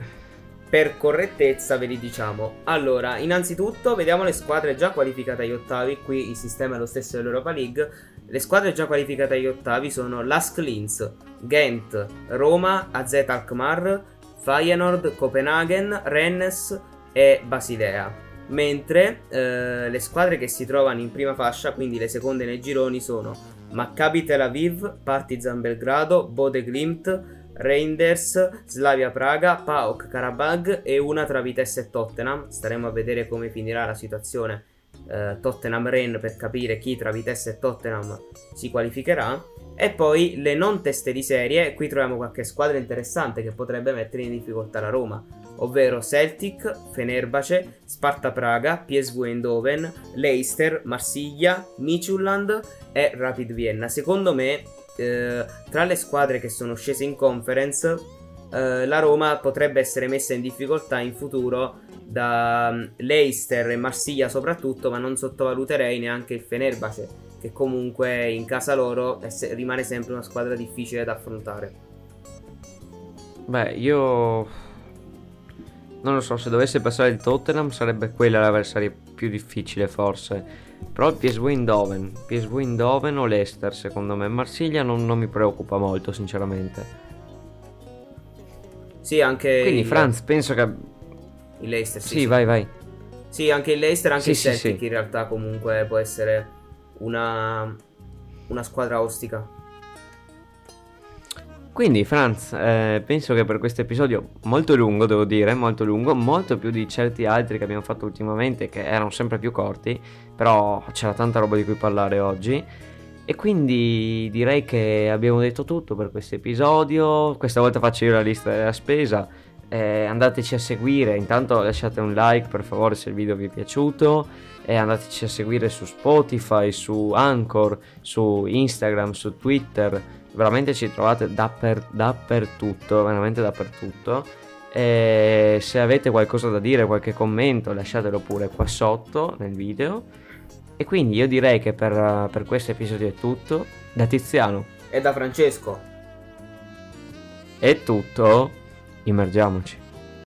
per correttezza ve li diciamo. Allora, innanzitutto vediamo le squadre già qualificate agli ottavi. Qui il sistema è lo stesso dell'Europa League. Le squadre già qualificate agli ottavi sono Lask Linz, Ghent, Roma, AZ Alkmaar, Feyenoord, Copenaghen, Rennes e Basilea. Mentre eh, le squadre che si trovano in prima fascia, quindi le seconde nei gironi, sono Maccabi Tel Aviv, Partizan Belgrado, Bode Glimt, Reinders, Slavia Praga, PAOK Karabag e una tra Vitesse e Tottenham. Staremo a vedere come finirà la situazione eh, Tottenham-Rennes per capire chi tra Vitesse e Tottenham si qualificherà. E poi le non teste di serie, qui troviamo qualche squadra interessante che potrebbe mettere in difficoltà la Roma, ovvero Celtic, Fenerbahce, Sparta Praga, PSV Eindhoven, Leicester, Marsiglia, Midtjylland e Rapid Vienna. Secondo me, eh, tra le squadre che sono scese in conference, eh, la Roma potrebbe essere messa in difficoltà in futuro da mm, Leicester e Marsiglia soprattutto, ma non sottovaluterei neanche il Fenerbahce, che comunque in casa loro se- rimane sempre una squadra difficile da affrontare. Beh, io non lo so, se dovesse passare il Tottenham sarebbe quella l'avversaria più difficile forse. Però il PSV Eindhoven, PSV Eindhoven o Leicester secondo me. Marsiglia non, non mi preoccupa molto sinceramente. Sì, anche Quindi il, Franz, penso che... il Leicester. Sì, Sì, sì. vai vai. Sì, anche il Leicester, anche Sì, il sì, Celtic sì. in realtà comunque può essere una, una squadra ostica. Quindi Franz, eh, penso che per questo episodio molto lungo, devo dire, molto lungo, molto più di certi altri che abbiamo fatto ultimamente che erano sempre più corti, però c'era tanta roba di cui parlare oggi. E quindi direi che abbiamo detto tutto per questo episodio. Questa volta faccio io la lista della spesa. Eh, andateci a seguire, intanto lasciate un like per favore se il video vi è piaciuto e andateci a seguire su Spotify, su Anchor, su Instagram, su Twitter veramente ci trovate dapper- dappertutto, veramente dappertutto. E se avete qualcosa da dire, qualche commento, lasciatelo pure qua sotto nel video. E quindi io direi che per, per questo episodio è tutto. Da Tiziano E da Francesco. è tutto. Immergiamoci.